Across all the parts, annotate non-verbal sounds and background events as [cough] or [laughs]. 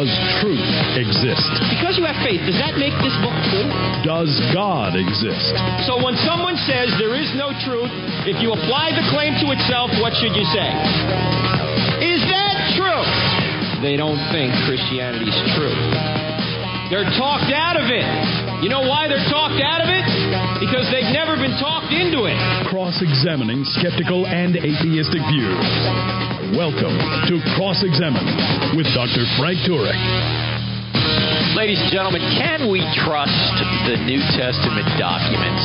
Does truth exist? Because you have faith, does that make this book true? Does God exist? So when someone says there is no truth, if you apply the claim to itself, what should you say? Is that true? They don't think Christianity is true. They're talked out of it. You know why they're talked out of it? Because they've never been talked into it. Cross examining skeptical and atheistic views. Welcome to Cross Examine with Dr. Frank Turek. Ladies and gentlemen, can we trust the New Testament documents?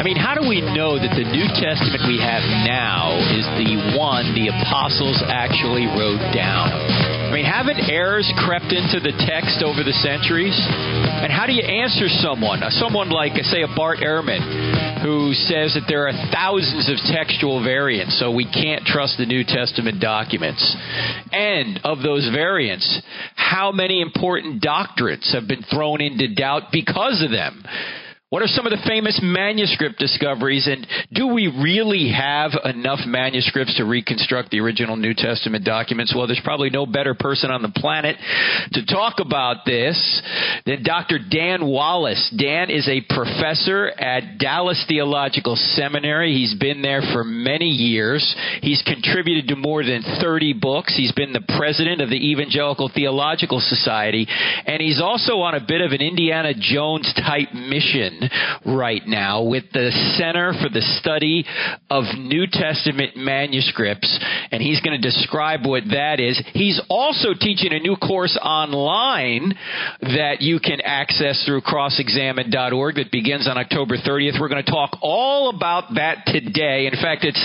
I mean, how do we know that the New Testament we have now is the one the apostles actually wrote down? I mean, haven't errors crept into the text over the centuries? And how do you answer someone, uh, someone like, uh, say, a Bart Ehrman, who says that there are thousands of textual variants, so we can't trust the New Testament documents? And of those variants, how many important doctrines have been thrown into doubt because of them? What are some of the famous manuscript discoveries, and do we really have enough manuscripts to reconstruct the original New Testament documents? Well, there's probably no better person on the planet to talk about this than Dr. Dan Wallace. Dan is a professor at Dallas Theological Seminary. He's been there for many years. He's contributed to more than 30 books. He's been the president of the Evangelical Theological Society, and he's also on a bit of an Indiana Jones type mission right now with the Center for the Study of New Testament Manuscripts, and he's going to describe what that is. He's also teaching a new course online that you can access through crossexamine.org that begins on October 30th. We're going to talk all about that today. In fact, it's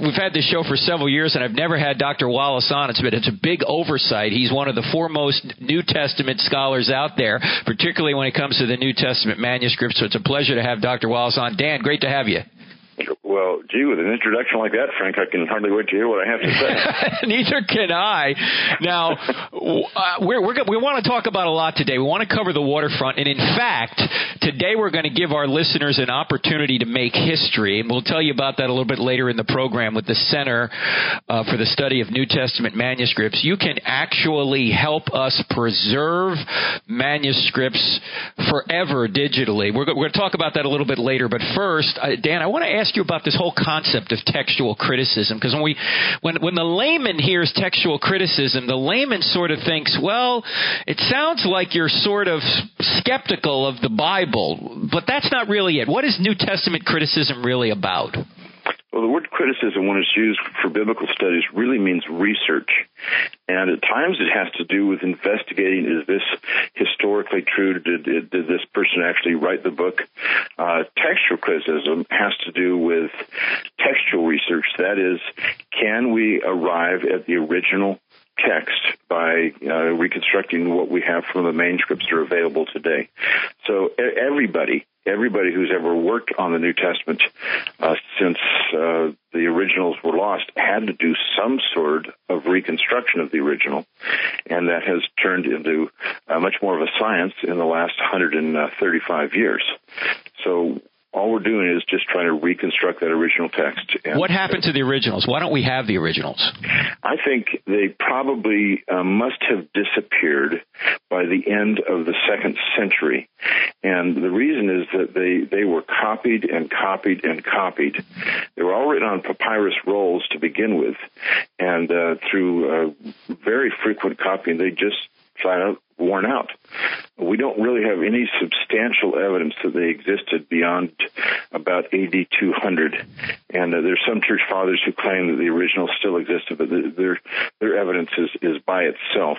we've had this show for several years, and I've never had Dr. Wallace on. It's been it's a big oversight. He's one of the foremost New Testament scholars out there, particularly when it comes to the New Testament manuscripts. So it's a pleasure to have Dr. Wallace on. Dan, great to have you. Well, gee, with an introduction like that, Frank, I can hardly wait to hear what I have to say. [laughs] Neither can I. Now, uh, we're, we're, we want to talk about a lot today. We want to cover the waterfront, and in fact, today we're going to give our listeners an opportunity to make history, and we'll tell you about that a little bit later in the program with the Center uh, for the Study of New Testament Manuscripts. You can actually help us preserve manuscripts forever digitally. We're, we're going to talk about that a little bit later, but first, uh, Dan, I want to ask you about this whole concept of textual criticism because when we when when the layman hears textual criticism, the layman sort of thinks, well, it sounds like you're sort of skeptical of the Bible, but that's not really it. What is New Testament criticism really about? Well, the word criticism, when it's used for biblical studies, really means research. And at times it has to do with investigating is this historically true? Did, did, did this person actually write the book? Uh, textual criticism has to do with textual research. That is, can we arrive at the original text by uh, reconstructing what we have from the manuscripts that are available today. So everybody, everybody who's ever worked on the New Testament uh, since uh, the originals were lost had to do some sort of reconstruction of the original, and that has turned into uh, much more of a science in the last 135 years. So all we're doing is just trying to reconstruct that original text. And what happened to the originals? Why don't we have the originals? I think they probably uh, must have disappeared by the end of the second century. And the reason is that they, they were copied and copied and copied. They were all written on papyrus rolls to begin with. And uh, through uh, very frequent copying, they just flat out worn out. We don't really have any substantial evidence that they existed beyond about AD 200. And uh, there's some church fathers who claim that the original still existed, but the, their their evidence is, is by itself.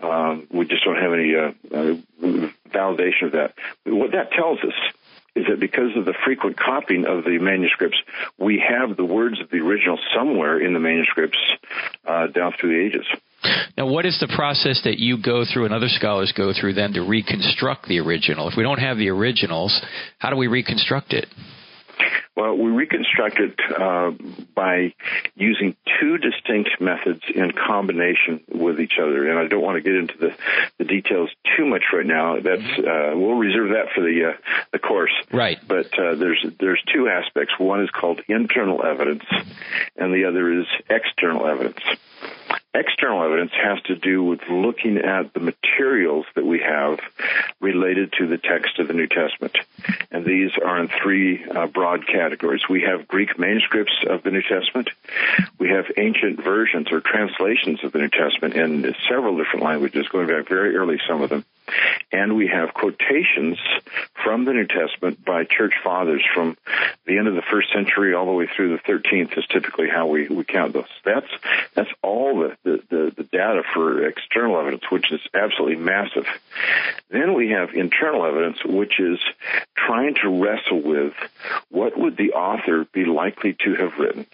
Um, we just don't have any uh, uh, validation of that. What that tells us is that because of the frequent copying of the manuscripts, we have the words of the original somewhere in the manuscripts uh, down through the ages. Now, what is the process that you go through and other scholars go through then to reconstruct the original? If we don't have the originals, how do we reconstruct it? Well, we reconstruct it uh, by using two distinct methods in combination with each other, and I don't want to get into the, the details too much right now. That's uh, we'll reserve that for the uh, the course. Right. But uh, there's there's two aspects. One is called internal evidence, and the other is external evidence external evidence has to do with looking at the materials that we have related to the text of the New Testament. And these are in three uh, broad categories. We have Greek manuscripts of the New Testament. We have ancient versions or translations of the New Testament in several different languages, going back very early, some of them. And we have quotations from the New Testament by church fathers from the end of the first century all the way through the 13th is typically how we, we count those. That's, that's all the, the, the, the data for external evidence, which is absolutely massive. Then we have internal evidence, which is trying to wrestle with what would the author be likely to have written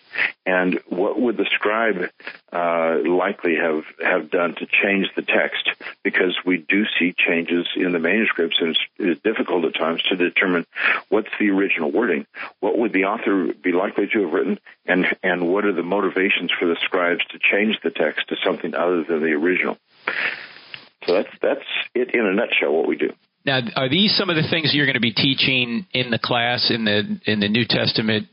and what would the scribe uh, likely have, have done to change the text because we do see changes in the manuscripts and it's, it's difficult at times to determine what's the original wording. What would the author be likely to have written and, and what are the motivations for the scribes to change the text to something other than the original? So that's, that's it in a nutshell what we do. Now, are these some of the things you're going to be teaching in the class in the in the New Testament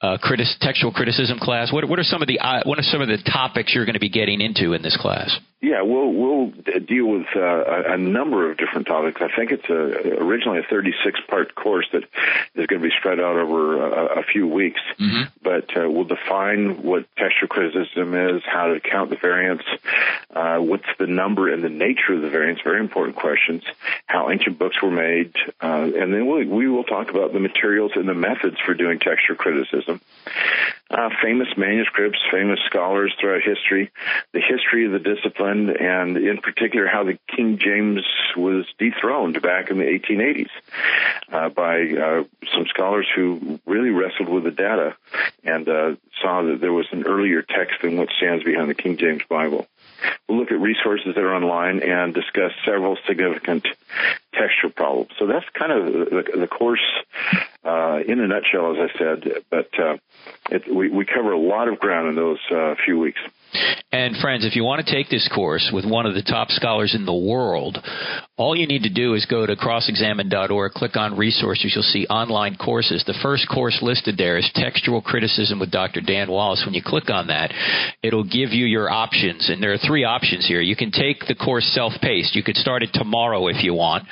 uh, textual criticism class? What, what are some of the uh, what are some of the topics you're going to be getting into in this class? Yeah, we'll we'll deal with uh, a, a number of different topics. I think it's a, originally a 36 part course that is going to be spread out over a, a few weeks. Mm-hmm. But uh, we'll define what textual criticism is, how to count the variants, uh, what's the number and the nature of the variants. Very important questions. How ancient books were made, uh, and then we'll, we will talk about the materials and the methods for doing textual criticism uh, famous manuscripts, famous scholars throughout history, the history of the discipline, and in particular how the King James was dethroned back in the 1880s uh, by uh, some scholars who really wrestled with the data and uh, saw that there was an earlier text than what stands behind the King James Bible. We'll look at resources that are online and discuss several significant textual problems. So that's kind of the, the course uh, in a nutshell, as I said. But uh, it, we, we cover a lot of ground in those uh, few weeks. And friends, if you want to take this course with one of the top scholars in the world, all you need to do is go to crossexamine.org, click on resources. You'll see online courses. The first course listed there is Textual Criticism with Dr. Dan Wallace. When you click on that, it'll give you your options. And there are three options here. You can take the course self-paced. You could start it tomorrow if you want.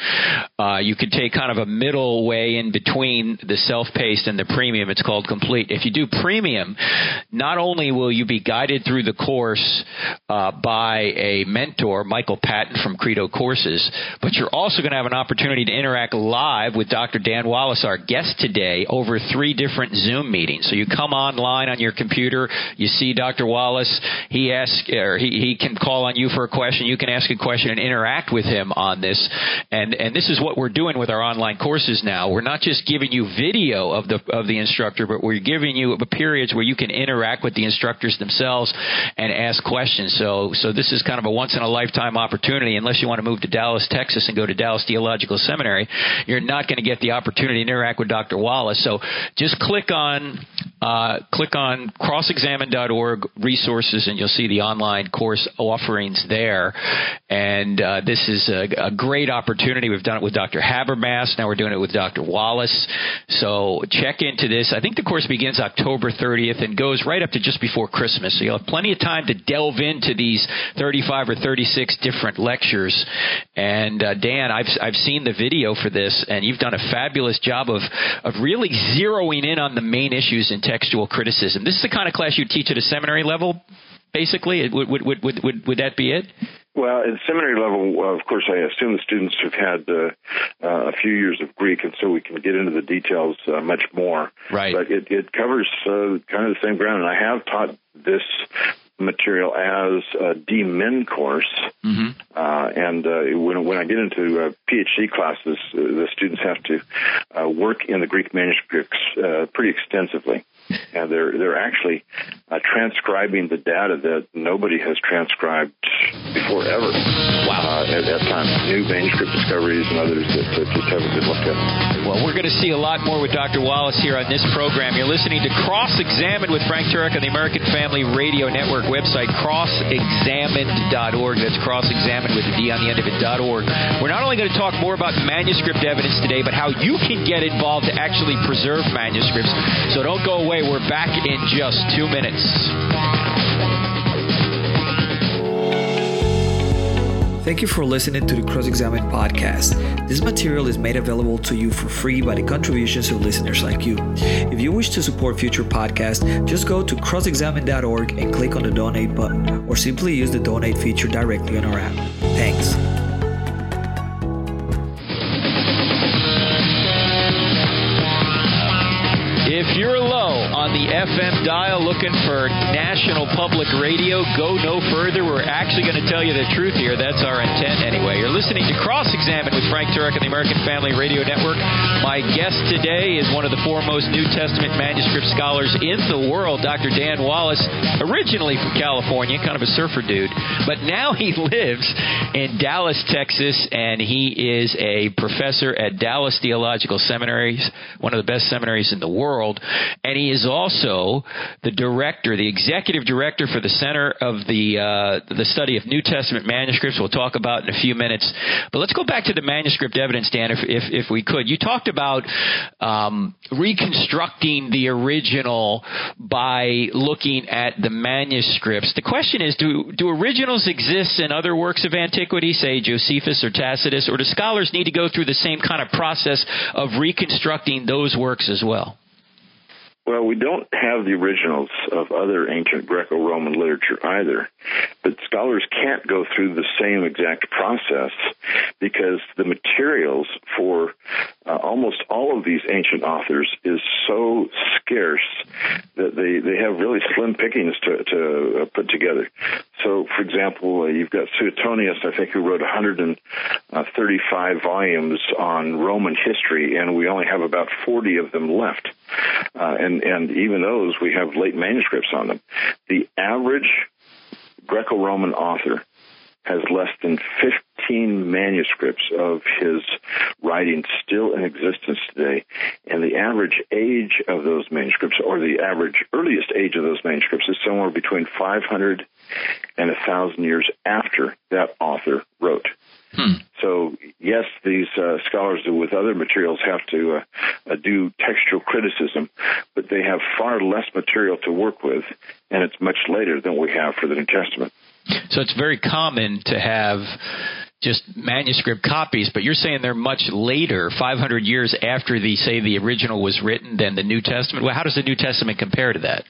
Uh, you could take kind of a middle way in between the self-paced and the premium. It's called complete. If you do premium, not only will you be guided through the course uh, by a mentor, Michael Patton from Credo Courses, but you're also going to have an opportunity to interact live with Dr. Dan Wallace, our guest today, over three different Zoom meetings. So you come online on your computer, you see Dr. Wallace, he asks, or he, he can call on you for a question, you can ask a question and interact with him on this. And and this is what we're doing with our online courses now. We're not just giving you video of the of the instructor, but we're giving you periods where you can interact with the instructors themselves and ask questions. So, so this is kind of a once in a lifetime opportunity. Unless you want to move to Dallas, Texas, and go to Dallas Theological Seminary, you're not going to get the opportunity to interact with Dr. Wallace. So, just click on uh, click on crossexamine.org resources, and you'll see the online course offerings there. And uh, this is a, a great opportunity. We've done it with Dr. Habermas. Now we're doing it with Dr. Wallace. So check into this. I think the course begins October 30th and goes right up to just before Christmas. So you'll have plenty of time to delve into these 35 or 36 different lectures. And uh, Dan, I've I've seen the video for this, and you've done a fabulous job of of really zeroing in on the main issues in textual criticism. This is the kind of class you teach at a seminary level, basically. Would would would would, would, would that be it? Well, at seminary level, of course, I assume the students have had uh, uh, a few years of Greek, and so we can get into the details uh, much more. Right. But it, it covers uh, kind of the same ground, and I have taught this material as a DMin course. Mm-hmm. Uh, and uh, when, when I get into uh, PhD classes, uh, the students have to uh, work in the Greek manuscripts uh, pretty extensively. [laughs] And they're they're actually transcribing the data that nobody has transcribed before ever. Wow! Uh, at that time, new manuscript discoveries and others that, that just haven't been looked at. Well, we're going to see a lot more with Dr. Wallace here on this program. You're listening to Cross Examined with Frank Turek on the American Family Radio Network website, crossexamined.org. That's crossexamined with a D on the end of it.org. We're not only going to talk more about manuscript evidence today, but how you can get involved to actually preserve manuscripts. So don't go away. We're back in just two minutes. Thank you for listening to the Cross Examine podcast. This material is made available to you for free by the contributions of listeners like you. If you wish to support future podcasts, just go to crossexamine.org and click on the donate button, or simply use the donate feature directly on our app. Thanks. On the FM dial looking for national public radio, go no further. We're actually going to tell you the truth here. That's our intent anyway. You're listening to Cross Examine with Frank Turek and the American Family Radio Network. My guest today is one of the foremost New Testament manuscript scholars in the world, Dr. Dan Wallace, originally from California, kind of a surfer dude, but now he [laughs] lives in Dallas, Texas, and he is a professor at Dallas Theological Seminaries, one of the best seminaries in the world. And he is also the director, the executive director for the Center of the uh, the Study of New Testament Manuscripts. We'll talk about in a few minutes. But let's go back to the manuscript evidence, Dan, if if, if we could. You talked about um, reconstructing the original by looking at the manuscripts. The question is, do do originals exist in other works of antiquity, say Josephus or Tacitus, or do scholars need to go through the same kind of process of reconstructing those works as well? Well, we don't have the originals of other ancient Greco-Roman literature either, but scholars can't go through the same exact process because the materials for uh, almost all of these ancient authors is so scarce that they, they have really slim pickings to, to uh, put together. So, for example, uh, you've got Suetonius, I think, who wrote 135 volumes on Roman history, and we only have about 40 of them left. Uh, and, and even those, we have late manuscripts on them. The average Greco-Roman author has less than 15 manuscripts of his writings still in existence today. And the average age of those manuscripts, or the average earliest age of those manuscripts, is somewhere between 500 and 1,000 years after that author wrote. Hmm. So yes, these uh, scholars with other materials have to uh, uh, do textual criticism, but they have far less material to work with, and it's much later than we have for the New Testament. So it's very common to have just manuscript copies, but you're saying they're much later, 500 years after the say the original was written than the New Testament. Well, how does the New Testament compare to that?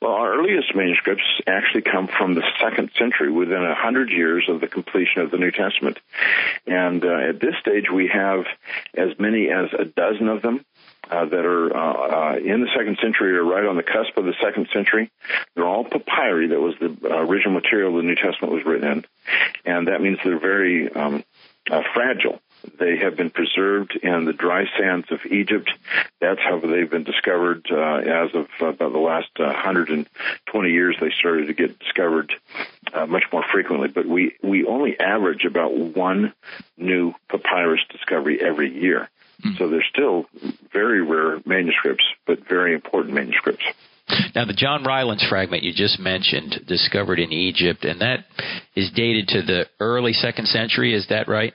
Well, our earliest manuscripts actually come from the second century, within a hundred years of the completion of the New Testament. And uh, at this stage, we have as many as a dozen of them. Uh, that are uh, uh, in the second century or right on the cusp of the second century. They're all papyri. That was the uh, original material the New Testament was written in, and that means they're very um, fragile. They have been preserved in the dry sands of Egypt. That's how they've been discovered uh, as of about the last uh, 120 years. They started to get discovered uh, much more frequently, but we, we only average about one new papyrus discovery every year. Mm. So they're still very rare manuscripts, but very important manuscripts. Now, the John Rylands fragment you just mentioned, discovered in Egypt, and that is dated to the early second century. Is that right?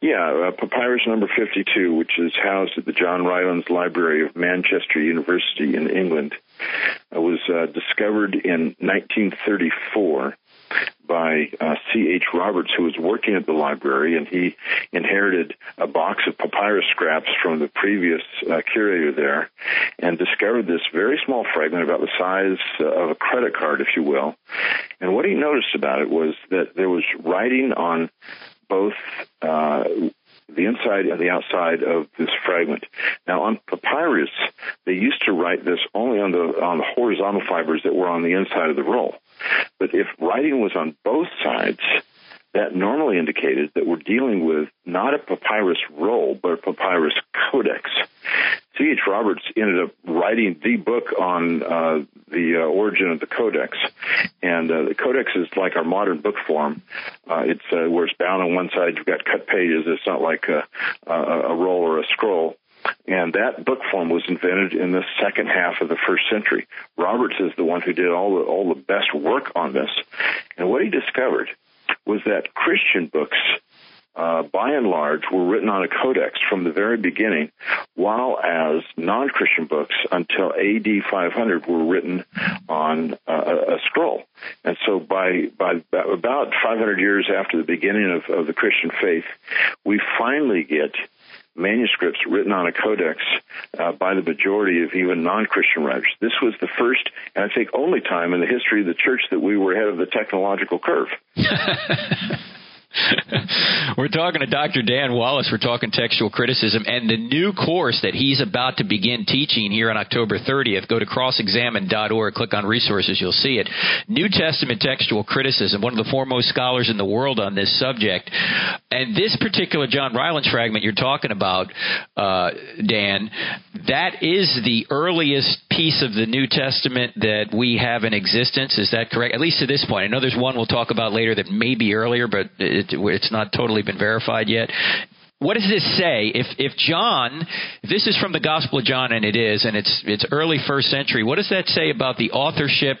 Yeah, uh, papyrus number 52, which is housed at the John Rylands Library of Manchester University in England, uh, was uh, discovered in 1934 by uh, C.H. Roberts, who was working at the library, and he inherited a box of papyrus scraps from the previous uh, curator there, and discovered this very small fragment about the size uh, of a credit card, if you will. And what he noticed about it was that there was writing on both uh, the inside and the outside of this fragment. Now, on papyrus, they used to write this only on the on the horizontal fibers that were on the inside of the roll. But if writing was on both sides, that normally indicated that we're dealing with not a papyrus roll, but a papyrus codex. C.H. Roberts ended up writing the book on uh, the uh, origin of the codex, and uh, the codex is like our modern book form. Uh, it's uh, where it's bound on one side. You've got cut pages. It's not like a, a, a roll or a scroll. And that book form was invented in the second half of the first century. Roberts is the one who did all the all the best work on this. And what he discovered was that Christian books uh, by and large, were written on a codex from the very beginning, while as non-Christian books until AD 500 were written on uh, a scroll. And so, by by about 500 years after the beginning of, of the Christian faith, we finally get manuscripts written on a codex uh, by the majority of even non-Christian writers. This was the first, and I think only time in the history of the church that we were ahead of the technological curve. [laughs] We're talking to Dr. Dan Wallace. We're talking textual criticism and the new course that he's about to begin teaching here on October 30th. Go to crossexamine.org, click on resources, you'll see it. New Testament textual criticism, one of the foremost scholars in the world on this subject. And this particular John Rylands fragment you're talking about, uh, Dan, that is the earliest piece of the New Testament that we have in existence. Is that correct? At least to this point. I know there's one we'll talk about later that may be earlier, but it, it, it's not totally been verified yet. What does this say? If if John, this is from the Gospel of John, and it is, and it's it's early first century, what does that say about the authorship,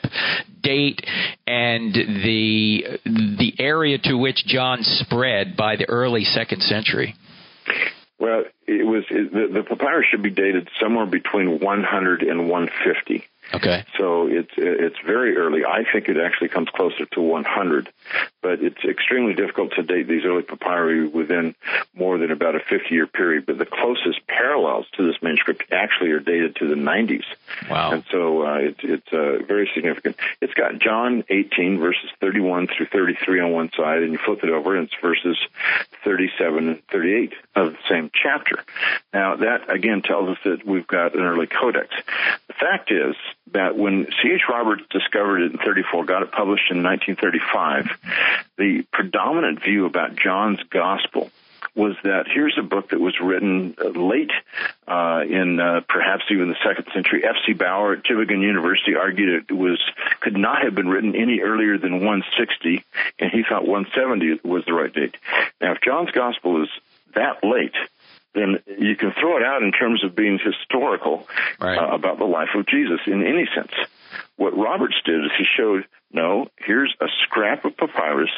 date, and the the area to which John spread by the early second century? Well, it was it, the, the papyrus should be dated somewhere between 100 and 150. Okay. So it's it's very early. I think it actually comes closer to 100, but it's extremely difficult to date these early papyri within more than about a 50-year period. But the closest parallels to this manuscript actually are dated to the 90s. Wow. And so uh, it's it's uh, very significant. It's got John 18 verses 31 through 33 on one side, and you flip it over, and it's verses 37 and 38 of the same chapter. Now that again tells us that we've got an early codex. The fact is that when C.H. Roberts discovered it in 34, got it published in 1935, the predominant view about John's gospel was that here's a book that was written late uh, in uh, perhaps even the second century. F.C. Baur at Tübingen University argued it was could not have been written any earlier than 160, and he thought 170 was the right date. Now, if John's gospel is that late, then you can throw it out in terms of being historical right. uh, about the life of Jesus in any sense. What Roberts did is he showed, no, here's a scrap of papyrus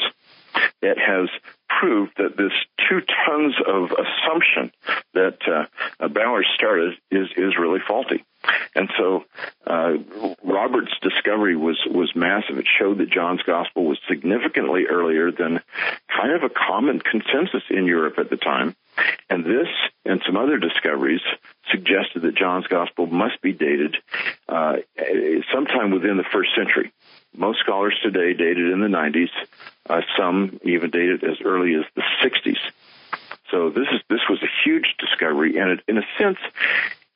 that has proved that this two tons of assumption that uh, Baur started is is really faulty. And so uh, Robert's discovery was was massive. It showed that John's gospel was significantly earlier than kind of a common consensus in Europe at the time. And this and some other discoveries suggested that John's gospel must be dated uh, sometime within the first century. Most scholars today date it in the 90s. Uh, some even date it as early as the 60s. So this is this was a huge discovery, and it, in a sense,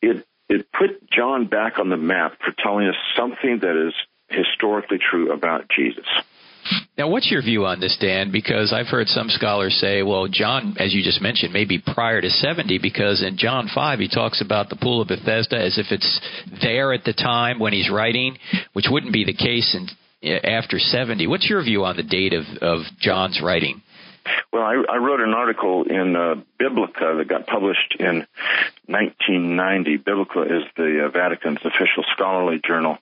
it it put John back on the map for telling us something that is historically true about Jesus. Now, what's your view on this, Dan? Because I've heard some scholars say, well, John, as you just mentioned, maybe prior to 70, because in John 5, he talks about the Pool of Bethesda as if it's there at the time when he's writing, which wouldn't be the case in, after 70. What's your view on the date of, of John's writing? Well, I, I wrote an article in uh, Biblica that got published in 1990. Biblica is the uh, Vatican's official scholarly journal,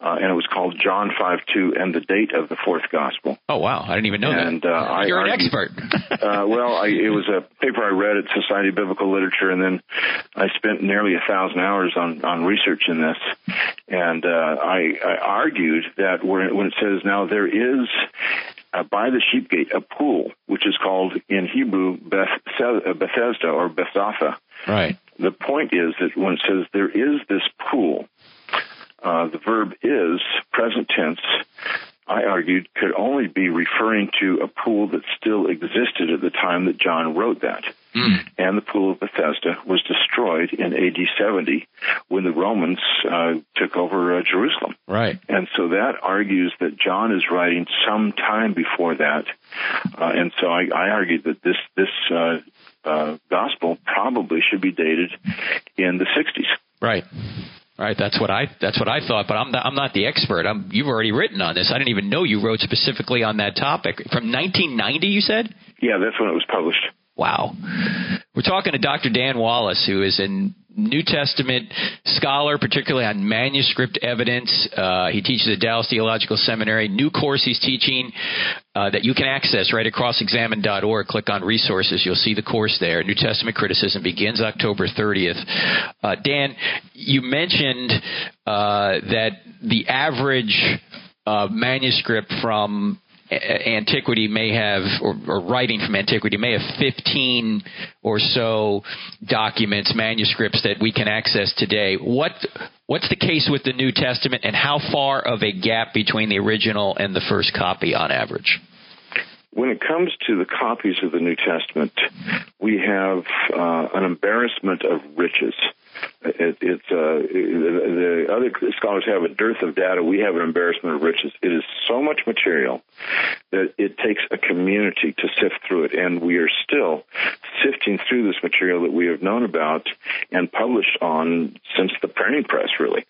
uh, and it was called John 5:2 and the date of the fourth gospel. Oh wow, I didn't even know and, that. Uh, You're I an expert. [laughs] uh, well, I, it was a paper I read at Society of Biblical Literature, and then I spent nearly a thousand hours on on research in this, and uh, I, I argued that when it says now there is uh, by the sheep gate a pool, which is called in Hebrew Bethesda or Bethzatha. Right. The point is that when it says there is this pool, uh, the verb is present tense. I argued could only be referring to a pool that still existed at the time that John wrote that. Mm. And the pool of Bethesda was destroyed in AD 70 when the Romans uh, took over uh, Jerusalem. Right. And so that argues that John is writing some time before that. Uh, and so I, I argued that this this uh, uh, gospel probably should be dated in the 60s. Right. Right, that's what I that's what I thought, but I'm not, I'm not the expert. I'm, you've already written on this. I didn't even know you wrote specifically on that topic from 1990. You said? Yeah, that's when it was published. Wow. We're talking to Dr. Dan Wallace, who is a New Testament scholar, particularly on manuscript evidence. Uh, he teaches at Dallas Theological Seminary. New course he's teaching uh, that you can access right at crossexamine.org. Click on resources. You'll see the course there. New Testament Criticism begins October 30th. Uh, Dan, you mentioned uh, that the average uh, manuscript from antiquity may have, or, or, writing from antiquity may have 15 or so documents, manuscripts that we can access today. What what's the case with the New Testament, and how far of a gap between the original and the first copy on average? When it comes to the copies of the New Testament, we have uh, an embarrassment of riches. It, it's uh, the other scholars have a dearth of data. We have an embarrassment of riches. It is so much material that it takes a community to sift through it, and we are still sifting through this material that we have known about and published on since the printing press, really.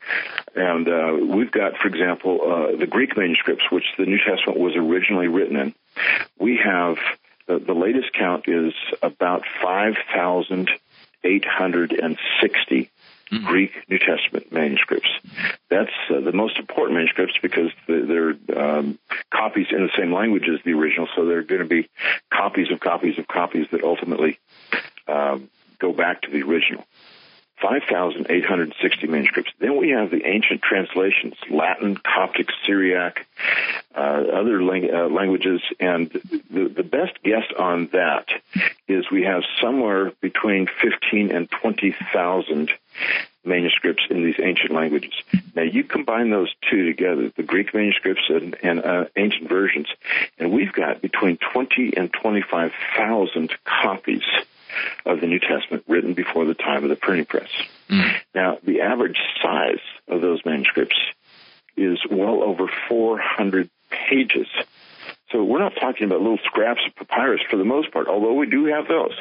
And uh, we've got, for example, uh, the Greek manuscripts, which the New Testament was originally written in. We have the, the latest count is about 5,860 mm-hmm. Greek New Testament manuscripts. That's uh, the most important manuscripts because they're um, copies in the same language as the original, so they're going to be copies of copies of copies that ultimately um, go back to the original. 5,860 manuscripts. Then we have the ancient translations, Latin, Coptic, Syriac, other lang- uh, languages, and the, the best guess on that is we have somewhere between 15 and 20,000 manuscripts in these ancient languages. Now you combine those two together, the Greek manuscripts and, and uh, ancient versions, and we've got between 20 and 25,000 copies of the New Testament written before the time of the printing press. Mm. Now, the average size of those manuscripts is well over 400 pages. So we're not talking about little scraps of papyrus for the most part, although we do have those.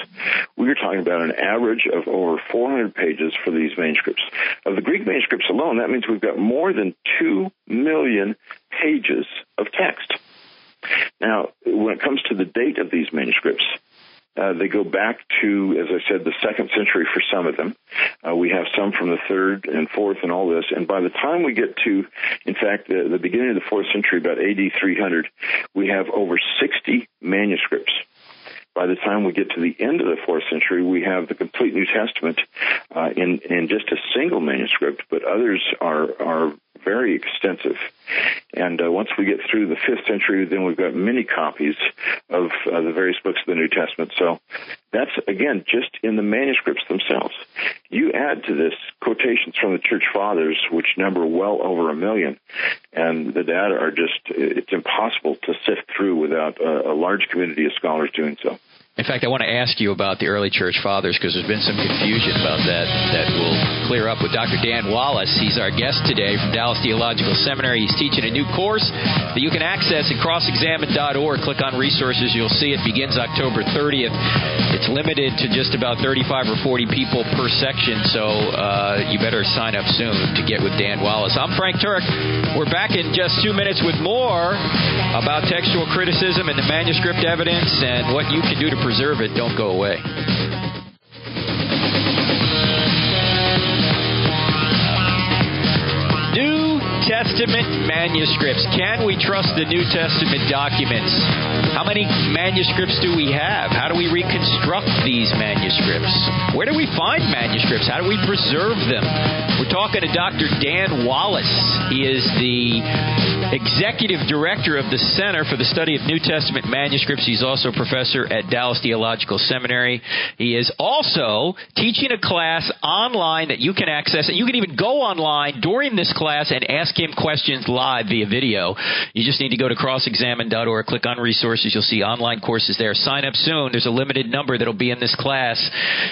We are talking about an average of over 400 pages for these manuscripts. Of the Greek manuscripts alone, that means we've got more than 2 million pages of text. Now, when it comes to the date of these manuscripts, uh, they go back to, as I said, the second century for some of them. Uh, we have some from the third and fourth and all this. And by the time we get to, in fact, the, the beginning of the fourth century, about AD 300, we have over 60 manuscripts. By the time we get to the end of the fourth century, we have the complete New Testament uh, in in just a single manuscript, but others are are very extensive. And uh, once we get through the fifth century, then we've got many copies of uh, the various books of the New Testament. So that's, again, just in the manuscripts themselves. You add to this quotations from the church fathers, which number well over a million, and the data are just, it's impossible to sift through without a, a large community of scholars doing so. In fact, I want to ask you about the early church fathers because there's been some confusion about that that will clear up with Dr. Dan Wallace. He's our guest today from Dallas Theological Seminary. He's teaching a new course that you can access at crossexamine.org. Click on resources. You'll see it begins October 30th. It's limited to just about 35 or 40 people per section, so uh, you better sign up soon to get with Dan Wallace. I'm Frank Turek. We're back in just two minutes with more about textual criticism and the manuscript evidence and what you can do to preserve it don't go away. Testament manuscripts. Can we trust the New Testament documents? How many manuscripts do we have? How do we reconstruct these manuscripts? Where do we find manuscripts? How do we preserve them? We're talking to Dr. Dan Wallace. He is the executive director of the Center for the Study of New Testament Manuscripts. He's also a professor at Dallas Theological Seminary. He is also teaching a class online that you can access, and you can even go online during this class and ask him questions live via video. You just need to go to crossexamine.org, click on resources. You'll see online courses there. Sign up soon. There's a limited number that'll be in this class.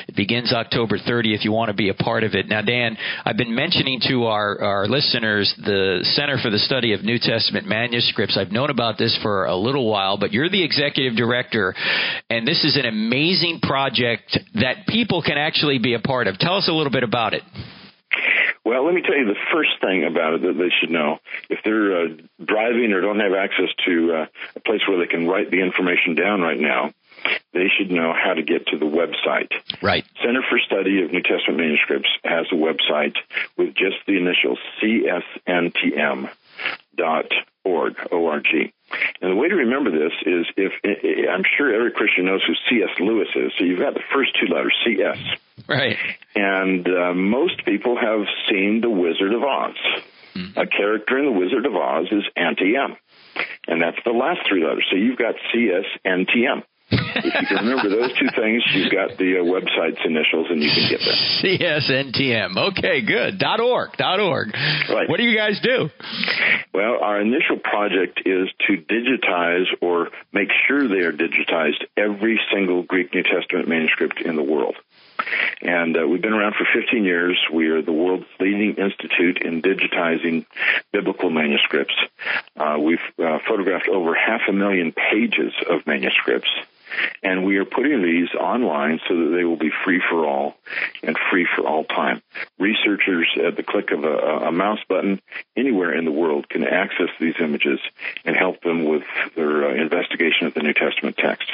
It begins October 30 if you want to be a part of it. Now, Dan, I've been mentioning to our, our listeners the Center for the Study of New Testament manuscripts. I've known about this for a little while, but you're the executive director, and this is an amazing project that people can actually be a part of. Tell us a little bit about it. Well, let me tell you the first thing about it that they should know. If they're uh, driving or don't have access to uh, a place where they can write the information down right now, they should know how to get to the website. Right. Center for Study of New Testament Manuscripts has a website with just the initials CSNTM org, O-R-G. And the way to remember this is if I'm sure every Christian knows who C.S. Lewis is. So you've got the first two letters, C.S. Right. And uh, most people have seen The Wizard of Oz. Mm-hmm. A character in The Wizard of Oz is Auntie M. And that's the last three letters. So you've got C-S-N-T-M if you can remember those two things, you've got the uh, website's initials, and you can get there. CSNTM. Okay, good. Dot org. Dot org. Right. What do you guys do? Well, our initial project is to digitize or make sure they are digitized every single Greek New Testament manuscript in the world. And uh, we've been around for 15 years. We are the world's leading institute in digitizing biblical manuscripts. Uh, we've uh, photographed over half a million pages of manuscripts. And we are putting these online so that they will be free for all and free for all time. Researchers at the click of a, a mouse button anywhere in the world can access these images and help them with their uh, investigation of the New Testament text.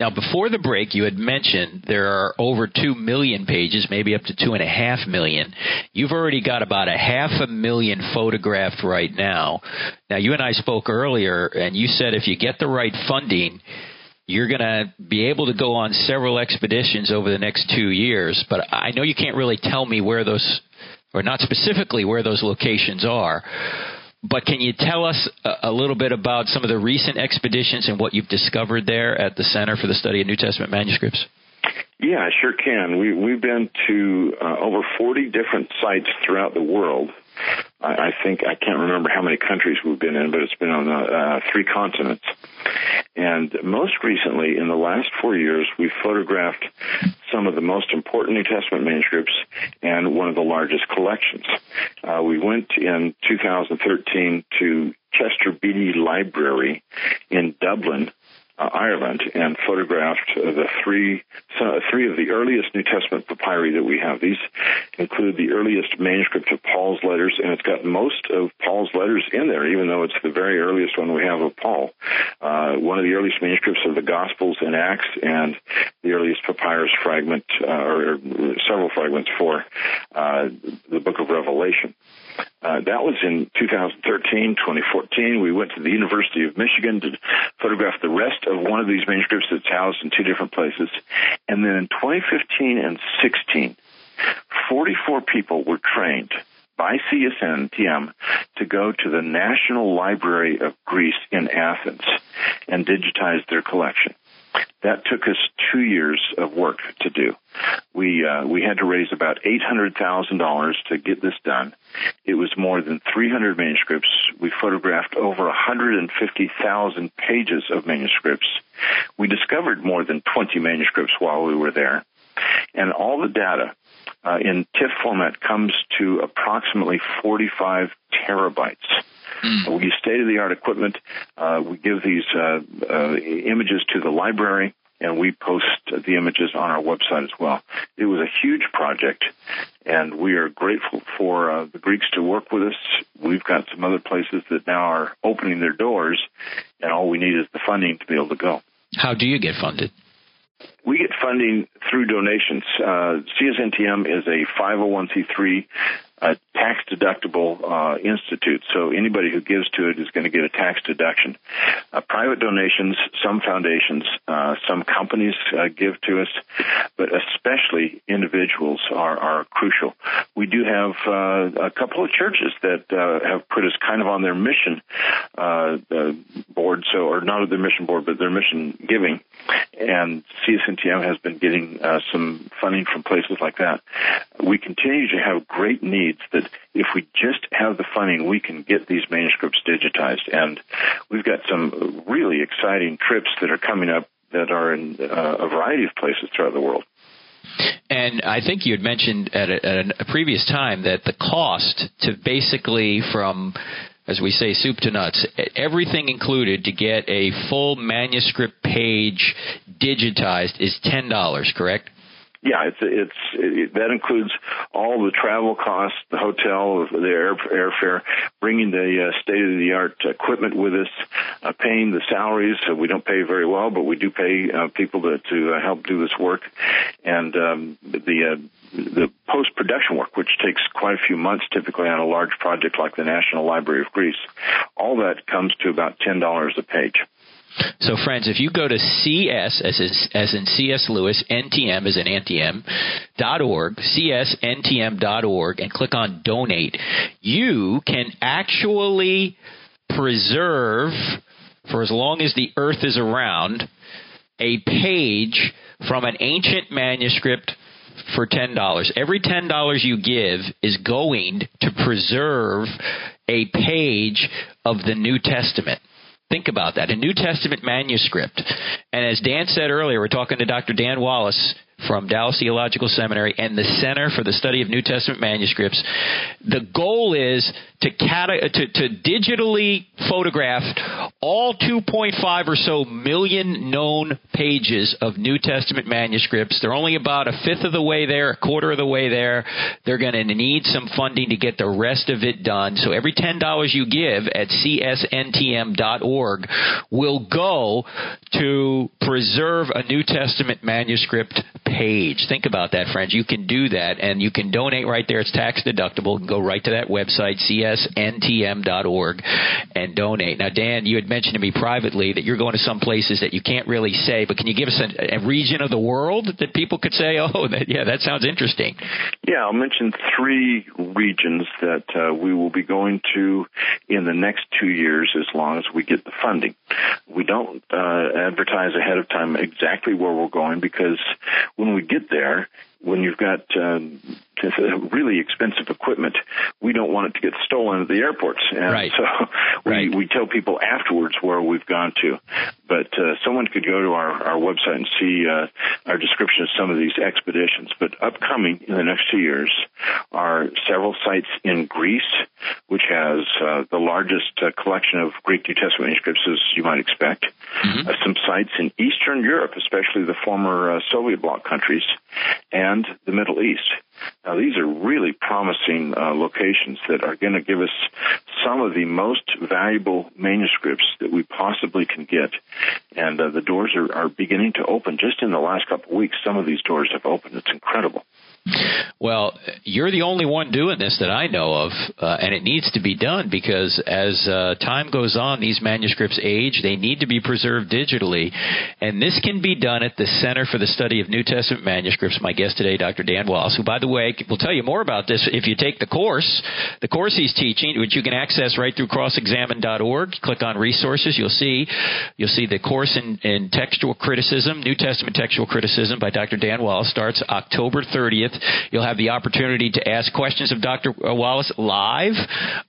Now, before the break, you had mentioned there are over 2 million pages, maybe up to 2.5 million. You've already got about a half a million photographed right now. Now, you and I spoke earlier, and you said if you get the right funding, you're going to be able to go on several expeditions over the next two years, but I know you can't really tell me where those, or not specifically where those locations are. But can you tell us a, little bit about some of the recent expeditions and what you've discovered there at the Center for the Study of New Testament Manuscripts? Yeah, I sure can. We, we've been to uh, over 40 different sites throughout the world I, I think I can't remember how many countries we've been in, but it's been on uh, uh, three continents. And most recently, in the last four years, we've photographed some of the most important New Testament manuscripts and one of the largest collections. Uh, we went in 2013 to Chester Beatty Library in Dublin, uh, Ireland and photographed uh, the three uh, three of the earliest New Testament papyri that we have. These include the earliest manuscript of Paul's letters, and it's got most of Paul's letters in there, even though it's the very earliest one we have of Paul. Uh, one of the earliest manuscripts of the Gospels and Acts, and the earliest papyrus fragment, uh, or, or, several fragments for uh, the Book of Revelation. Uh, that was in 2013, 2014. We went to the University of Michigan to photograph the rest of one of these manuscripts that's housed in two different places. And then in 2015 and 16, 44 people were trained by CSNTM to go to the National Library of Greece in Athens and digitize their collection. That took us two years of work to do. We uh, we had to raise about eight hundred thousand dollars to get this done. It was more than three hundred manuscripts. We photographed over one hundred and fifty thousand pages of manuscripts. We discovered more than twenty manuscripts while we were there, and all the data uh, in TIFF format comes to approximately forty five terabytes. Mm. We use state of the art equipment. Uh, we give these uh, uh, images to the library and we post the images on our website as well. It was a huge project, and we are grateful for uh, the Greeks to work with us. We've got some other places that now are opening their doors, and all we need is the funding to be able to go. How do you get funded? We get funding through donations. Uh, CSNTM is a 501c3 a tax deductible uh, institute. So anybody who gives to it is going to get a tax deduction. Uh, private donations, some foundations, uh, some companies uh, give to us, but especially individuals are, are crucial. We do have uh, a couple of churches that uh, have put us kind of on their mission board, so or not their mission board, but their mission giving. And CSNTM has been getting some funding from places like that. We continue to have great needs that if we just have the funding, we can get these manuscripts digitized. And we've got some really exciting trips that are coming up that are in uh, a variety of places throughout the world. And I think you had mentioned at a, at a previous time that the cost to basically from as we say, soup to nuts, everything included to get a full manuscript page digitized is ten dollars, correct? Yeah, it's it's it, that includes all the travel costs, the hotel, the air airfare, bringing the uh, state of the art equipment with us, uh, paying the salaries. So we don't pay very well, but we do pay uh, people to to uh, help do this work, and um, the uh, the post production work, which takes quite a few months typically on a large project like the National Library of Greece, all that comes to about ten dollars a page. So, friends, if you go to CS, as in, as in C.S. Lewis, NTM as in NTM, dot org, csntm dot org, and click on donate, you can actually preserve, for as long as the earth is around, a page from an ancient manuscript for $10. Every $10 you give is going to preserve a page of the New Testament. Think about that. A New Testament manuscript. And as Dan said earlier, we're talking to Dr. Dan Wallace from Dallas Theological Seminary and the Center for the Study of New Testament Manuscripts. The goal is to, cata- uh, to, to digitally photograph all 2.5 or so million known pages of New Testament manuscripts. They're only about a fifth of the way there, a quarter of the way there. They're going to need some funding to get the rest of it done. So every $10 you give at csntm.org will go to preserve a New Testament manuscript page. Think about that, friends. You can do that, and you can donate right there. It's tax deductible. Go right to that website, csntm.org, and donate. Now, Dan, you had mentioned to me privately that you're going to some places that you can't really say, but can you give us a, a region of the world that people could say, [laughs] oh, that, yeah, that sounds interesting? Yeah, I'll mention three regions that uh, we will be going to in the next two years as long as we get the funding. We don't uh, advertise ahead of time exactly where we're going because when we get there, when you've got um, really expensive equipment, we don't want it to get stolen at the airports. And right. so [laughs] we, right. we tell people afterwards where we've gone to. But uh, someone could go to our, our website and see uh, our description of some of these expeditions. But upcoming in the next two years are several sites in Greece, which has uh, the largest uh, collection of Greek New Testament manuscripts as you might expect. Mm-hmm. Uh, some sites in Eastern Europe, especially the former uh, Soviet bloc countries, and the Middle East. Now, these are really promising uh, locations that are going to give us some of the most valuable manuscripts that we possibly can get. And uh, the doors are, are beginning to open. Just in the last couple of weeks, some of these doors have opened. It's incredible. Well, you're the only one doing this that I know of, uh, and it needs to be done because as uh, time goes on, these manuscripts age. They need to be preserved digitally, and this can be done at the Center for the Study of New Testament Manuscripts. My guest today, Dr. Dan Wallace, who, by the way, will tell you more about this if you take the course, the course he's teaching, which you can access right through crossexamine.org. Click on resources. You'll see, you'll see the course in, in textual criticism, New Testament textual criticism by Dr. Dan Wallace starts October 30th. You'll have the opportunity to ask questions of Dr. Wallace live,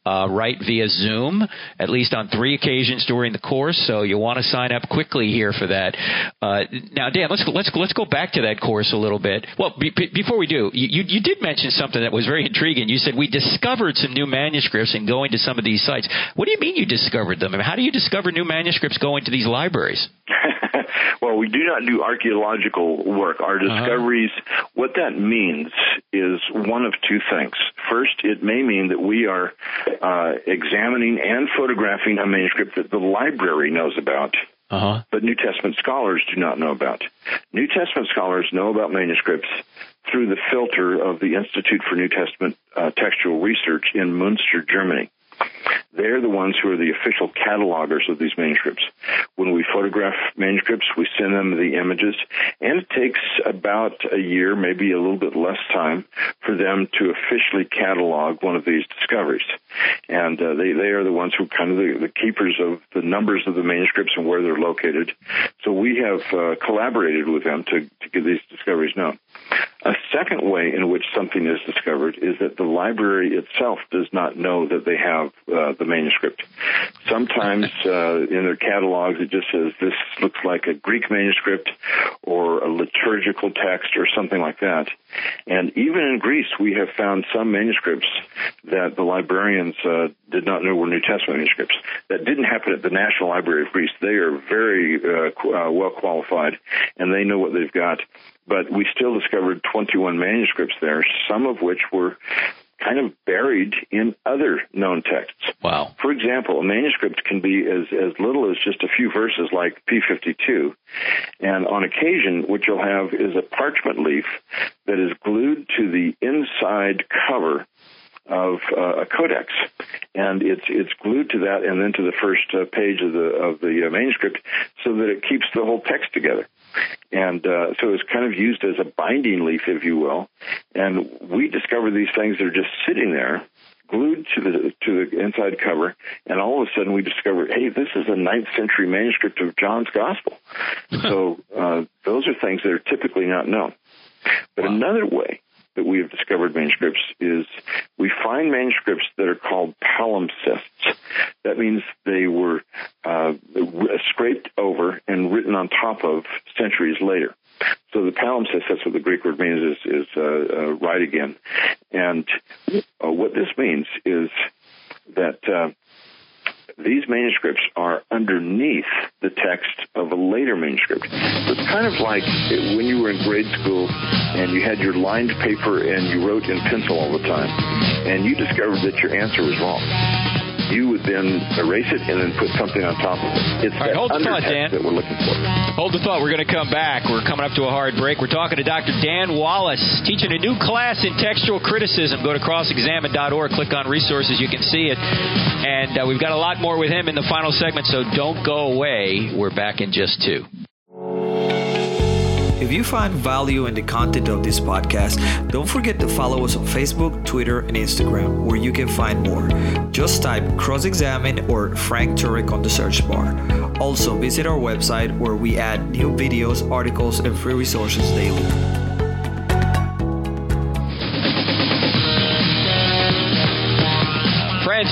uh, right via Zoom, at least on three occasions during the course. So you'll want to sign up quickly here for that. Uh, now, Dan, let's let's let's go back to that course a little bit. Well, be, before we do, you, you did mention something that was very intriguing. You said we discovered some new manuscripts in going to some of these sites. What do you mean you discovered them? I mean, how do you discover new manuscripts going to these libraries? [laughs] [laughs] well, we do not do archaeological work. Our uh-huh. discoveries, uh-huh. what that means is one of two things. First, it may mean that we are uh, examining and photographing a manuscript that the library knows about. Uh-huh. But New Testament scholars do not know about. New Testament scholars know about manuscripts through the filter of the Institute for New Testament uh, Textual Research in Munster, Germany. They're the ones who are the official catalogers of these manuscripts. When we photograph manuscripts, we send them the images, and it takes about a year, maybe a little bit less time, for them to officially catalog one of these discoveries. And uh, they, they are the ones who kind of the, the, keepers of the numbers of the manuscripts and where they're located. So we have uh, collaborated with them to, to get these discoveries known. A second way in which something is discovered is that the library itself does not know that they have uh, the manuscript. Sometimes [laughs] uh, in their catalogs it just says this looks like a Greek manuscript or a liturgical text or something like that. And even in Greece, we have found some manuscripts that the librarians uh, did not know were New Testament manuscripts. That didn't happen at the National Library of Greece. They are very uh, qu- uh, well qualified, and they know what they've got but we still discovered 21 manuscripts there, some of which were kind of buried in other known texts. Wow. For example, a manuscript can be as, as little as just a few verses like P52, And on occasion, what you'll have is a parchment leaf that is glued to the inside cover of uh, a codex, and it's it's glued to that and then to the first uh, page of the of the uh, manuscript, so that it keeps the whole text together. And uh, so it's kind of used as a binding leaf, if you will. And we discover these things that are just sitting there, glued to the to the inside cover, and all of a sudden we discover, hey, this is a ninth century manuscript of John's Gospel. [laughs] so uh, those are things that are typically not known. But wow. another way that we have discovered manuscripts is we find manuscripts that are called palimpsests. That means they were uh, scraped over and written on top of centuries later. So the palimpsest, that's what the Greek word means, is, is uh, uh, right again. And uh, what this means is that uh, these manuscripts are underneath the text of a later manuscript. So it's kind of like when you were in grade school and you had your lined paper and you wrote in pencil all the time, and you discovered that your answer was wrong you would then erase it and then put something on top of it. It's All right, hold the thought, Dan. that we're looking for. Hold the thought. We're going to come back. We're coming up to a hard break. We're talking to Dr. Dan Wallace, teaching a new class in textual criticism. Go to crossexamine.org, click on resources. You can see it. And uh, we've got a lot more with him in the final segment, so don't go away. We're back in just two. If you find value in the content of this podcast, don't forget to follow us on Facebook, Twitter, and Instagram, where you can find more. Just type cross examine or Frank Turek on the search bar. Also, visit our website where we add new videos, articles, and free resources daily.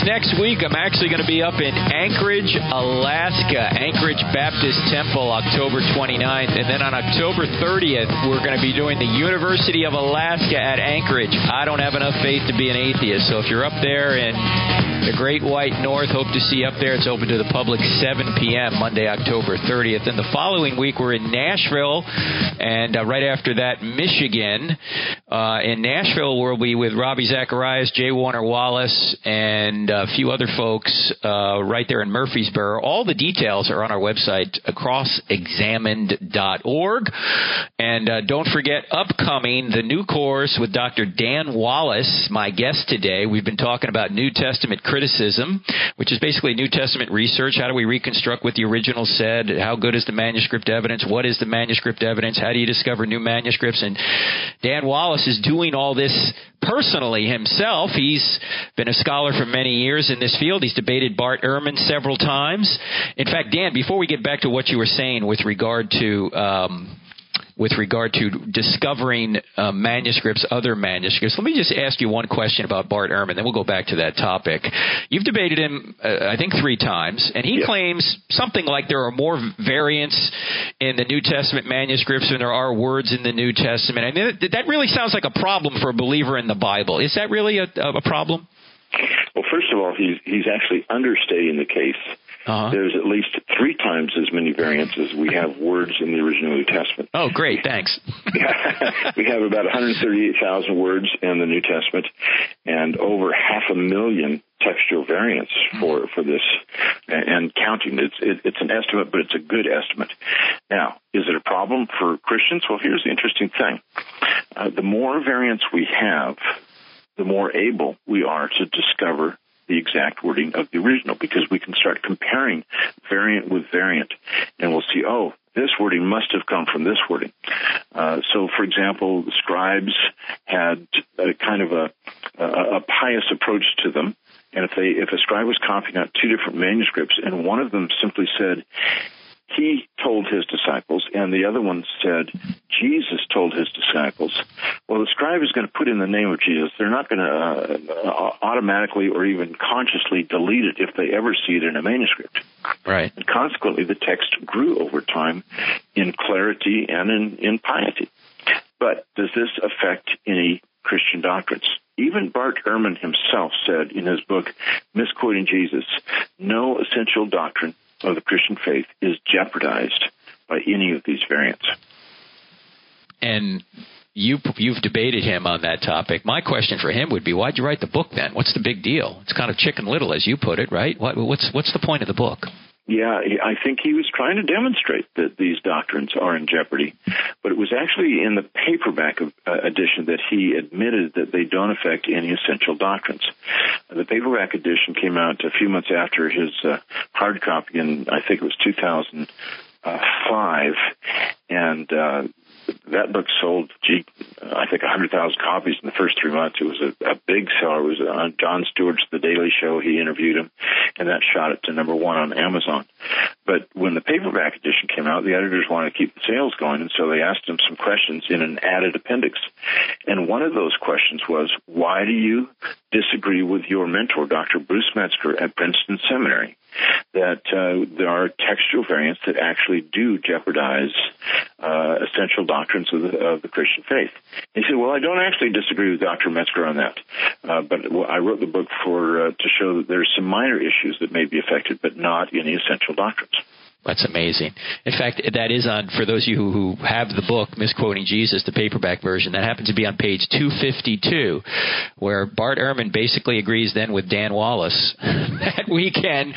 Next week I'm actually going to be up in Anchorage, Alaska, Anchorage Baptist Temple, October 29th. And then on October 30th, we're going to be doing the University of Alaska at Anchorage. I don't have enough faith to be an atheist, so if you're up there in the Great White North, hope to see you up there. It's open to the public 7 p.m. Monday, October 30th. And the following week, we're in Nashville, and uh, right after that, Michigan. Uh, in Nashville, we'll be with Ravi Zacharias, J. Warner Wallace, and and a few other folks uh, right there in Murfreesboro. All the details are on our website, crossexamined.org. And uh, don't forget, upcoming, the new course with Dr. Dan Wallace, my guest today. We've been talking about New Testament criticism, which is basically New Testament research. How do we reconstruct what the original said? How good is the manuscript evidence? What is the manuscript evidence? How do you discover new manuscripts? And Dan Wallace is doing all this personally himself. He's been a scholar for many years in this field. He's debated Bart Ehrman several times. In fact, Dan, before we get back to what you were saying with regard to um, with regard to discovering uh, manuscripts, other manuscripts. Let me just ask you one question about Bart Ehrman, then we'll go back to that topic. You've debated him, uh, I think, three times, and he yeah. claims something like there are more variants in the New Testament manuscripts than there are words in the New Testament. I mean, that really sounds like a problem for a believer in the Bible. Is that really a, a problem? Well, first of all, he's he's actually understating the case uh-huh. There's at least three times as many variants as we have words in the original New Testament. Oh, great. Thanks. [laughs] we have about 138,000 words in the New Testament and over half a million textual variants for, for this and counting. It's, it, it's an estimate, but it's a good estimate. Now, is it a problem for Christians? Well, here's the interesting thing. Uh, the more variants we have, the more able we are to discover the exact wording of the original because we can start comparing variant with variant and we'll see, oh, this wording must have come from this wording. Uh, so, for example, the scribes had a kind of a, a, a pious approach to them. And if they, if a scribe was copying out two different manuscripts and one of them simply said, he told his disciples, and the other one said, Jesus told his disciples. Well, the scribe is going to put in the name of Jesus. They're not going to uh, automatically or even consciously delete it if they ever see it in a manuscript. Right. And consequently, the text grew over time in clarity and in, in piety. But does this affect any Christian doctrines? Even Bart Ehrman himself said in his book, Misquoting Jesus, no essential doctrine of the Christian faith is jeopardized by any of these variants. And you you've debated him on that topic. My question for him would be, why'd you write the book then? What's the big deal? It's kind of chicken little, as you put it, right? What, what's what's the point of the book? Yeah, I think he was trying to demonstrate that these doctrines are in jeopardy. But it was actually in the paperback uh, edition that he admitted that they don't affect any essential doctrines. The paperback edition came out a few months after his uh, hard copy in, I think it was 2005. And uh, that book sold, gee, I think 100,000 copies in the first three months. It was a, a big seller. It was on Jon Stewart's The Daily Show. He interviewed him, and that shot it to number one on Amazon. But when the paperback edition came out, the editors wanted to keep the sales going, and so they asked him some questions in an added appendix. And one of those questions was, why do you disagree with your mentor, Dr. Bruce Metzger at Princeton Seminary? That uh, there are textual variants that actually do jeopardize uh, essential doctrines of the, of the, Christian faith. he said, "Well, I don't actually disagree with Dr. Metzger on that, uh, but I wrote the book for uh, to show that there are some minor issues that may be affected, but not any essential doctrines." That's amazing. In fact, that is on, for those of you who have the book, Misquoting Jesus, the paperback version, that happens to be on page 252, where Bart Ehrman basically agrees then with Dan Wallace [laughs] that we can,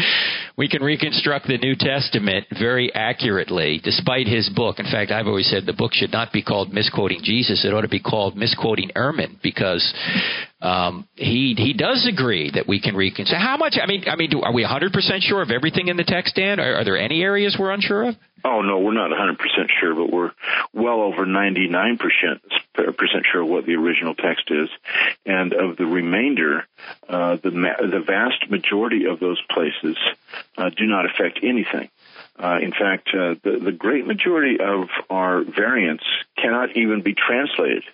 we can reconstruct the New Testament very accurately, despite his book. In fact, I've always said the book should not be called Misquoting Jesus, it ought to be called Misquoting Ehrman, because um, he he does agree that we can reconsider. How much? I mean, I mean, do, are we 100 percent sure of everything in the text, Dan? Are, are there any areas we're unsure of? Oh no, we're not 100 percent sure, but we're well over 99 percent sure of what the original text is, and of the remainder, uh, the the vast majority of those places uh, do not affect anything. Uh, in fact, uh, the, the great majority of our variants cannot even be translated.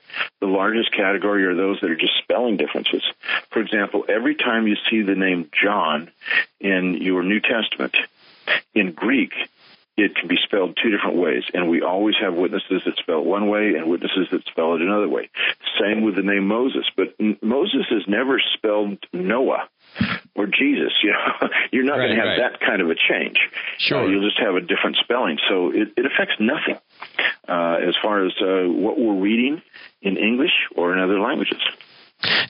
The largest category are those that are just spelling differences. For example, every time you see the name John in your New Testament, in Greek, it can be spelled two different ways, and we always have witnesses that spell it one way and witnesses that spell it another way. Same with the name Moses, but Moses is never spelled Noah or Jesus. You know, [laughs] you're not right, going to have right. that kind of a change. Sure, uh, you'll just have a different spelling, so it, it affects nothing uh, as far as uh, what we're reading in English or in other languages.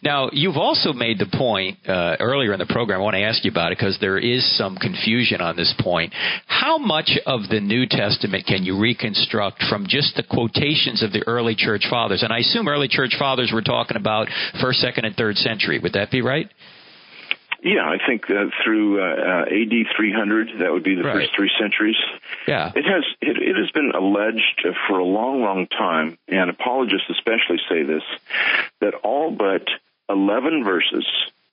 Now, you've also made the point uh, earlier in the program. I want to ask you about it because there is some confusion on this point. How much of the New Testament can you reconstruct from just the quotations of the early church fathers? And I assume early church fathers were talking about first, second, and third century. Would that be right? Yeah, I think uh, through uh, uh, AD 300, that would be the right. first three centuries. Yeah, it has it, it has been alleged for a long, long time, and apologists especially say this that all but 11 verses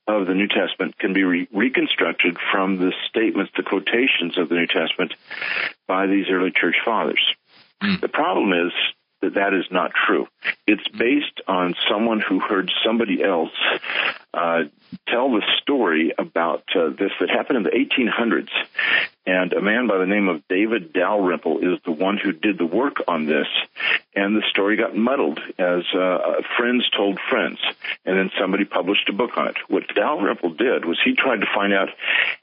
of the New Testament can be re- reconstructed from the statements, the quotations of the New Testament by these early church fathers. Mm. The problem is that that is not true. It's based on someone who heard somebody else uh, tell the story about uh, this that happened in the 1800s. And a man by the name of David Dalrymple is the one who did the work on this. And the story got muddled as uh, friends told friends. And then somebody published a book on it. What Dalrymple did was he tried to find out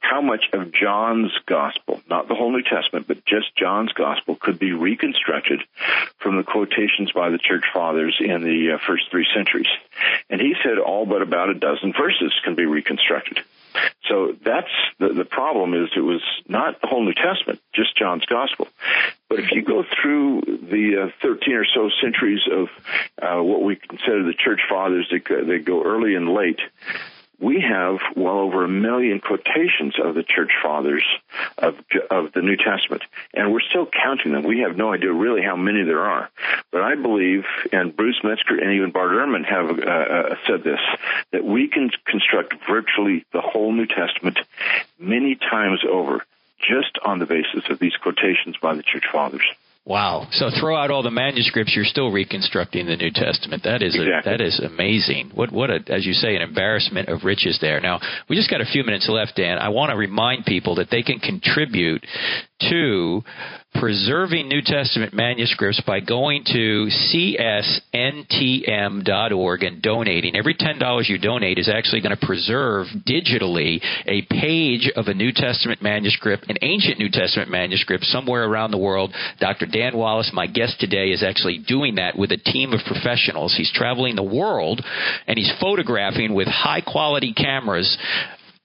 how much of John's gospel, not the whole New Testament, but just John's gospel, could be reconstructed from the quotations by the church fathers in the uh, first three centuries. And he said all but about a dozen verses can be reconstructed. So that's the, the problem is it was not the whole New Testament, just John's Gospel. But if you go through the uh, 13 or so centuries of uh, what we consider the church fathers, they, they go early and late, we have well over a million quotations of the church fathers of, of the New Testament, and we're still counting them. We have no idea really how many there are. But I believe, and Bruce Metzger and even Bart Ehrman have uh, uh, said this, that we can construct virtually the whole New Testament many times over just on the basis of these quotations by the church fathers. Wow! So throw out all the manuscripts, you're still reconstructing the New Testament. That is exactly. a, that is amazing. What what a, as you say, an embarrassment of riches there. Now we just got a few minutes left, Dan. I want to remind people that they can contribute to preserving New Testament manuscripts by going to csntm.org and donating. Every $10 you donate is actually going to preserve digitally a page of a New Testament manuscript, an ancient New Testament manuscript somewhere around the world. Dr. Dan Wallace, my guest today, is actually doing that with a team of professionals. He's traveling the world and he's photographing with high quality cameras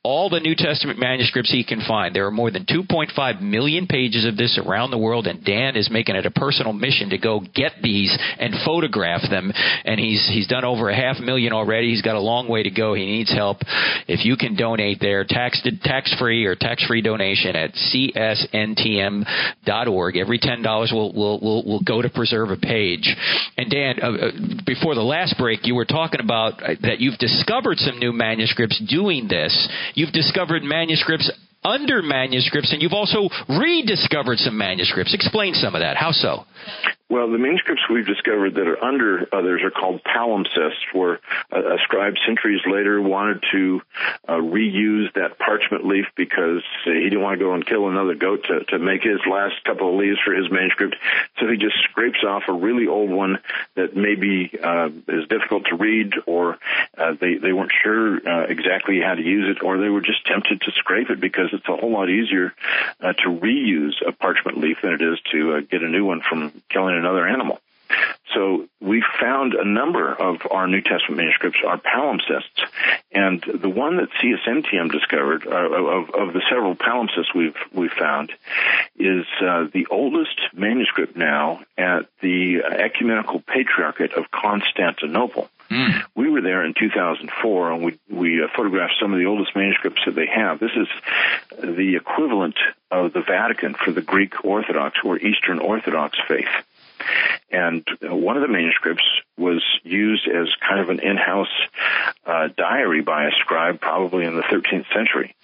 all the New Testament manuscripts he can find. There are more than 2.5 million pages of this around the world, and Dan is making it a personal mission to go get these and photograph them. And he's he's done over a half million already. He's got a long way to go. He needs help. If you can donate there, tax tax free or tax free donation at csntm.org. Every ten dollars will will will will go to preserve a page. And Dan, uh, uh, before the last break, you were talking about uh, that you've discovered some new manuscripts doing this. You've discovered manuscripts under manuscripts, and you've also rediscovered some manuscripts. Explain some of that. How so? Well, the manuscripts we've discovered that are under others are called palimpsests, where a, a scribe centuries later wanted to uh, reuse that parchment leaf because he didn't want to go and kill another goat to, to make his last couple of leaves for his manuscript. So he just scrapes off a really old one that maybe uh, is difficult to read, or uh, they they weren't sure uh, exactly how to use it, or they were just tempted to scrape it because it's a whole lot easier uh, to reuse a parchment leaf than it is to uh, get a new one from killing another animal. So we found a number of our New Testament manuscripts are palimpsests, and the one that CSNTM discovered uh, of, of, the several palimpsests we've we found is uh, the oldest manuscript now at the Ecumenical Patriarchate of Constantinople. Mm. We were there in 2004, and we we uh, photographed some of the oldest manuscripts that they have. This is the equivalent of the Vatican for the Greek Orthodox or Eastern Orthodox faith. And one of the manuscripts was used as kind of an in-house uh, diary by a scribe, probably in the 13th century.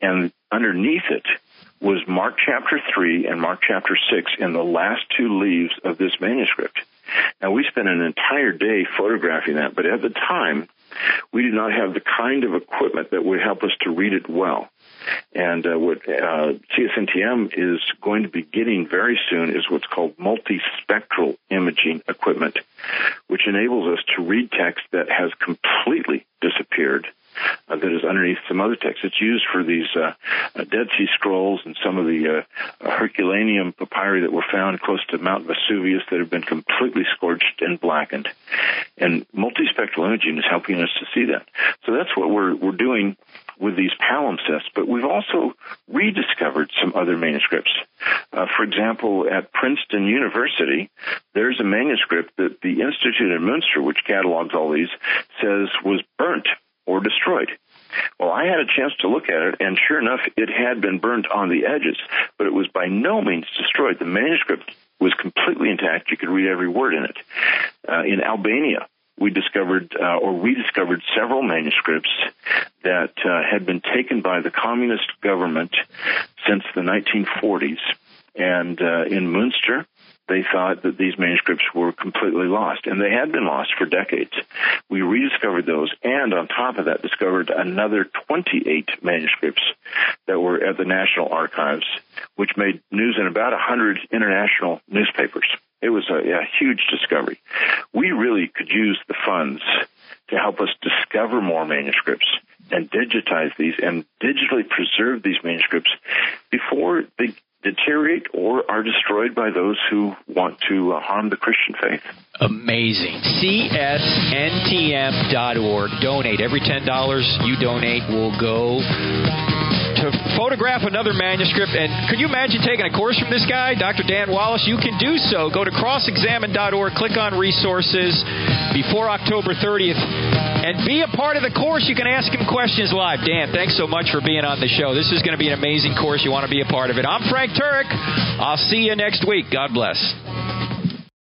And underneath it was Mark chapter 3 and Mark chapter 6 in the last two leaves of this manuscript. Now, we spent an entire day photographing that, but at the time, we did not have the kind of equipment that would help us to read it well. And uh, what uh, CSNTM is going to be getting very soon is what's called multispectral imaging equipment, which enables us to read text that has completely disappeared uh, that is underneath some other text. It's used for these uh, uh, Dead Sea Scrolls and some of the uh, Herculaneum papyri that were found close to Mount Vesuvius that have been completely scorched and blackened. And multispectral imaging is helping us to see that. So that's what we're we're doing with these palimpsests, but we've also rediscovered some other manuscripts. Uh, for example, at Princeton University, there's a manuscript that the Institute in Munster, which catalogs all these, says was burnt or destroyed. Well, I had a chance to look at it, and sure enough, it had been burnt on the edges, but it was by no means destroyed. The manuscript was completely intact. You could read every word in it. Uh, in Albania, we discovered uh, or rediscovered several manuscripts that uh, had been taken by the communist government since the 1940s. And uh, in Munster, they thought that these manuscripts were completely lost, and they had been lost for decades. We rediscovered those, and on top of that, discovered another 28 manuscripts that were at the National Archives, which made news in about 100 international newspapers. It was a, a huge discovery. We really could use the funds to help us discover more manuscripts and digitize these and digitally preserve these manuscripts before they deteriorate or are destroyed by those who want to uh, harm the Christian faith. Amazing. CSNTM.org. Donate. Every $10 you donate will go to photograph another manuscript. And could you imagine taking a course from this guy, Dr. Dan Wallace? You can do so. Go to crossexamine.org, click on resources before October 30th, and be a part of the course. You can ask him questions live. Dan, thanks so much for being on the show. This is going to be an amazing course. You want to be a part of it. I'm Frank Turek. I'll see you next week. God bless.